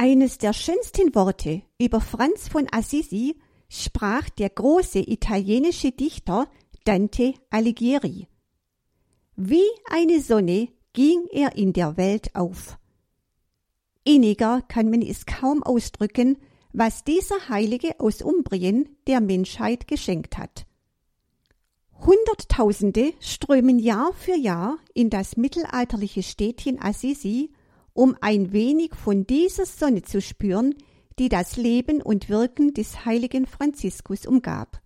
Eines der schönsten Worte über Franz von Assisi sprach der große italienische Dichter Dante Alighieri. Wie eine Sonne ging er in der Welt auf. Inniger kann man es kaum ausdrücken, was dieser Heilige aus Umbrien der Menschheit geschenkt hat. Hunderttausende strömen Jahr für Jahr in das mittelalterliche Städtchen Assisi um ein wenig von dieser Sonne zu spüren, die das Leben und Wirken des heiligen Franziskus umgab.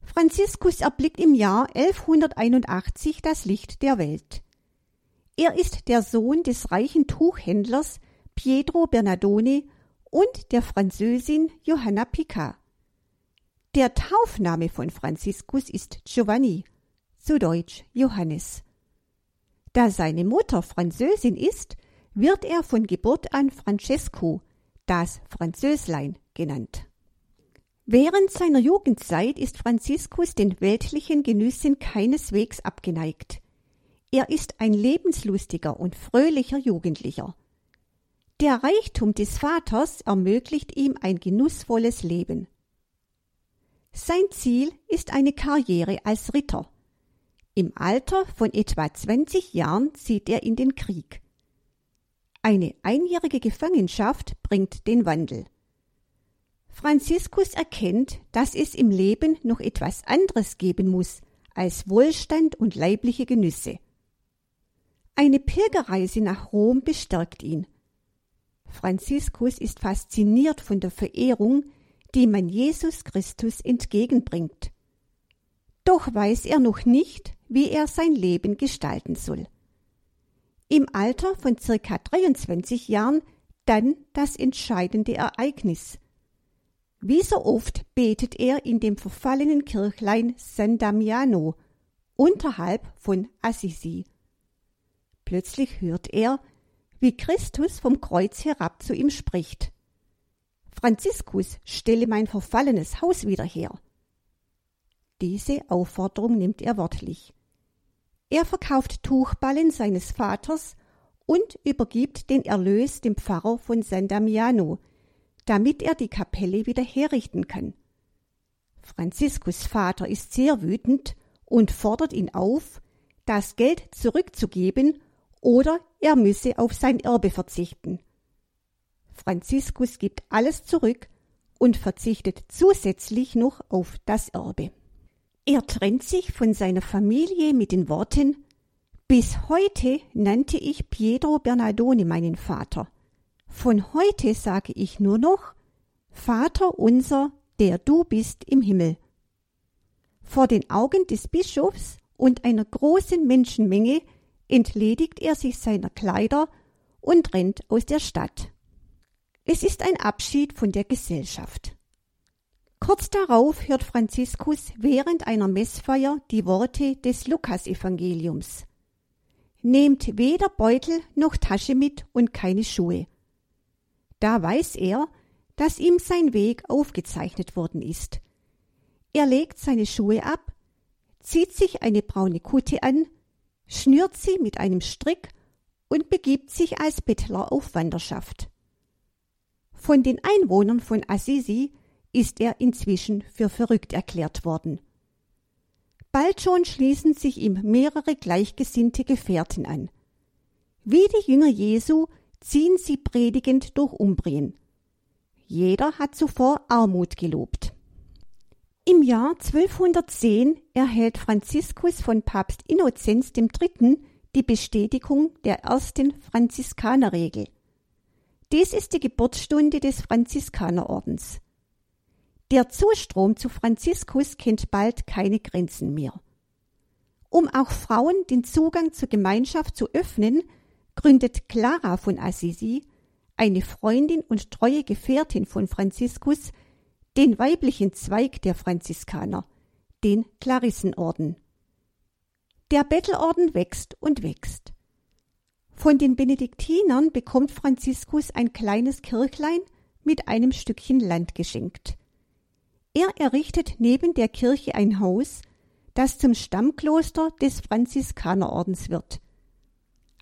Franziskus erblickt im Jahr 1181 das Licht der Welt. Er ist der Sohn des reichen Tuchhändlers Pietro Bernardone und der Französin Johanna Picard. Der Taufname von Franziskus ist Giovanni, zu Deutsch Johannes. Da seine Mutter Französin ist, wird er von Geburt an Francesco, das Französlein, genannt. Während seiner Jugendzeit ist Franziskus den weltlichen Genüssen keineswegs abgeneigt. Er ist ein lebenslustiger und fröhlicher Jugendlicher. Der Reichtum des Vaters ermöglicht ihm ein genussvolles Leben. Sein Ziel ist eine Karriere als Ritter. Im Alter von etwa 20 Jahren zieht er in den Krieg. Eine einjährige Gefangenschaft bringt den Wandel. Franziskus erkennt, dass es im Leben noch etwas anderes geben muss als Wohlstand und leibliche Genüsse. Eine Pilgerreise nach Rom bestärkt ihn. Franziskus ist fasziniert von der Verehrung, die man Jesus Christus entgegenbringt. Doch weiß er noch nicht, wie er sein Leben gestalten soll. Im Alter von circa 23 Jahren dann das entscheidende Ereignis. Wie so oft betet er in dem verfallenen Kirchlein San Damiano unterhalb von Assisi. Plötzlich hört er, wie Christus vom Kreuz herab zu ihm spricht. Franziskus, stelle mein verfallenes Haus wieder her. Diese Aufforderung nimmt er wörtlich. Er verkauft Tuchballen seines Vaters und übergibt den Erlös dem Pfarrer von San Damiano, damit er die Kapelle wieder herrichten kann. Franziskus Vater ist sehr wütend und fordert ihn auf, das Geld zurückzugeben oder er müsse auf sein Erbe verzichten. Franziskus gibt alles zurück und verzichtet zusätzlich noch auf das Erbe. Er trennt sich von seiner Familie mit den Worten Bis heute nannte ich Pietro Bernardone meinen Vater. Von heute sage ich nur noch Vater unser, der du bist im Himmel. Vor den Augen des Bischofs und einer großen Menschenmenge entledigt er sich seiner Kleider und rennt aus der Stadt. Es ist ein Abschied von der Gesellschaft. Kurz darauf hört Franziskus während einer Messfeier die Worte des Lukasevangeliums. Nehmt weder Beutel noch Tasche mit und keine Schuhe. Da weiß er, dass ihm sein Weg aufgezeichnet worden ist. Er legt seine Schuhe ab, zieht sich eine braune Kutte an, schnürt sie mit einem Strick und begibt sich als Bettler auf Wanderschaft. Von den Einwohnern von Assisi ist er inzwischen für verrückt erklärt worden. Bald schon schließen sich ihm mehrere gleichgesinnte Gefährten an. Wie die Jünger Jesu ziehen sie predigend durch Umbrien. Jeder hat zuvor Armut gelobt. Im Jahr 1210 erhält Franziskus von Papst Innozenz III. die Bestätigung der ersten Franziskanerregel. Dies ist die Geburtsstunde des Franziskanerordens. Der Zustrom zu Franziskus kennt bald keine Grenzen mehr. Um auch Frauen den Zugang zur Gemeinschaft zu öffnen, gründet Clara von Assisi, eine Freundin und treue Gefährtin von Franziskus, den weiblichen Zweig der Franziskaner, den Clarissenorden. Der Bettelorden wächst und wächst. Von den Benediktinern bekommt Franziskus ein kleines Kirchlein mit einem Stückchen Land geschenkt. Er errichtet neben der Kirche ein Haus, das zum Stammkloster des Franziskanerordens wird.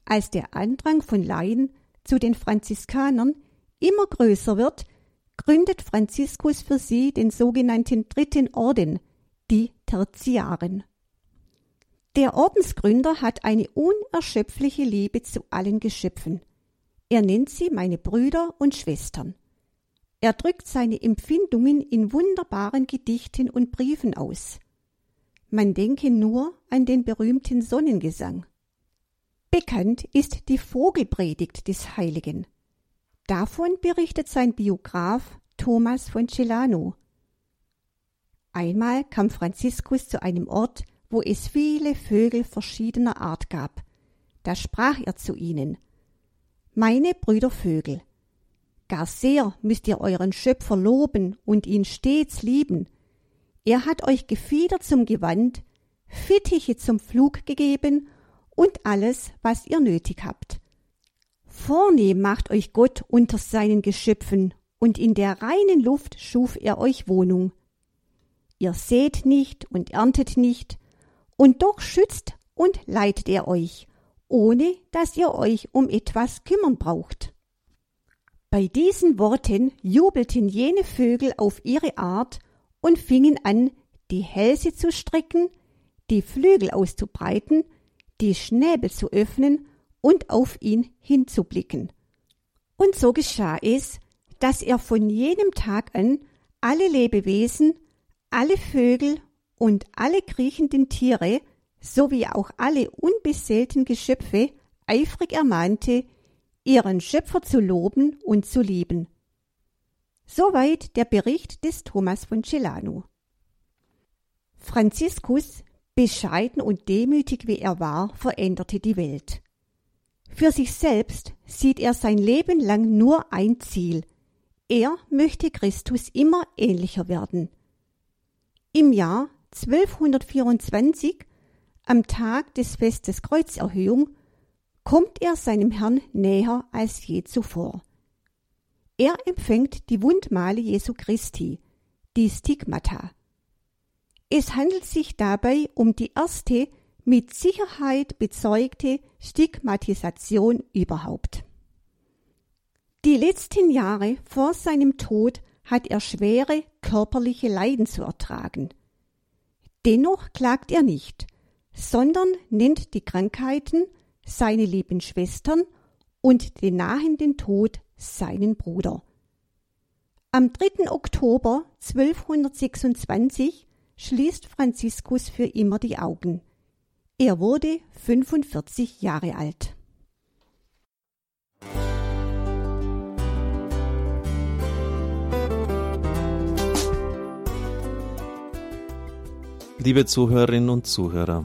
Als der Andrang von Laien zu den Franziskanern immer größer wird, gründet Franziskus für sie den sogenannten dritten Orden, die Tertiaren. Der Ordensgründer hat eine unerschöpfliche Liebe zu allen Geschöpfen. Er nennt sie meine Brüder und Schwestern. Er drückt seine Empfindungen in wunderbaren Gedichten und Briefen aus. Man denke nur an den berühmten Sonnengesang. Bekannt ist die Vogelpredigt des Heiligen. Davon berichtet sein Biograf Thomas von Celano. Einmal kam Franziskus zu einem Ort, wo es viele Vögel verschiedener Art gab. Da sprach er zu ihnen Meine Brüder Vögel, gar sehr müsst ihr euren Schöpfer loben und ihn stets lieben. Er hat euch Gefieder zum Gewand, Fittiche zum Flug gegeben und alles, was ihr nötig habt. Vornehm macht euch Gott unter seinen Geschöpfen, und in der reinen Luft schuf er euch Wohnung. Ihr seht nicht und erntet nicht, und doch schützt und leitet er euch, ohne dass ihr euch um etwas kümmern braucht. Bei diesen Worten jubelten jene Vögel auf ihre Art und fingen an, die Hälse zu strecken, die Flügel auszubreiten die Schnäbel zu öffnen und auf ihn hinzublicken. Und so geschah es, dass er von jenem Tag an alle Lebewesen, alle Vögel und alle kriechenden Tiere sowie auch alle unbeseelten Geschöpfe eifrig ermahnte, ihren Schöpfer zu loben und zu lieben. Soweit der Bericht des Thomas von Celano. Franziskus Bescheiden und demütig wie er war, veränderte die Welt. Für sich selbst sieht er sein Leben lang nur ein Ziel. Er möchte Christus immer ähnlicher werden. Im Jahr 1224, am Tag des Festes Kreuzerhöhung, kommt er seinem Herrn näher als je zuvor. Er empfängt die Wundmale Jesu Christi, die Stigmata. Es handelt sich dabei um die erste mit Sicherheit bezeugte Stigmatisation überhaupt. Die letzten Jahre vor seinem Tod hat er schwere körperliche Leiden zu ertragen. Dennoch klagt er nicht, sondern nennt die Krankheiten seine lieben Schwestern und den nahenden Tod seinen Bruder. Am 3. Oktober 1226 schließt Franziskus für immer die Augen. Er wurde 45 Jahre alt. Liebe Zuhörerinnen und Zuhörer,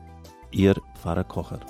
Ihr Pfarrer Kocher.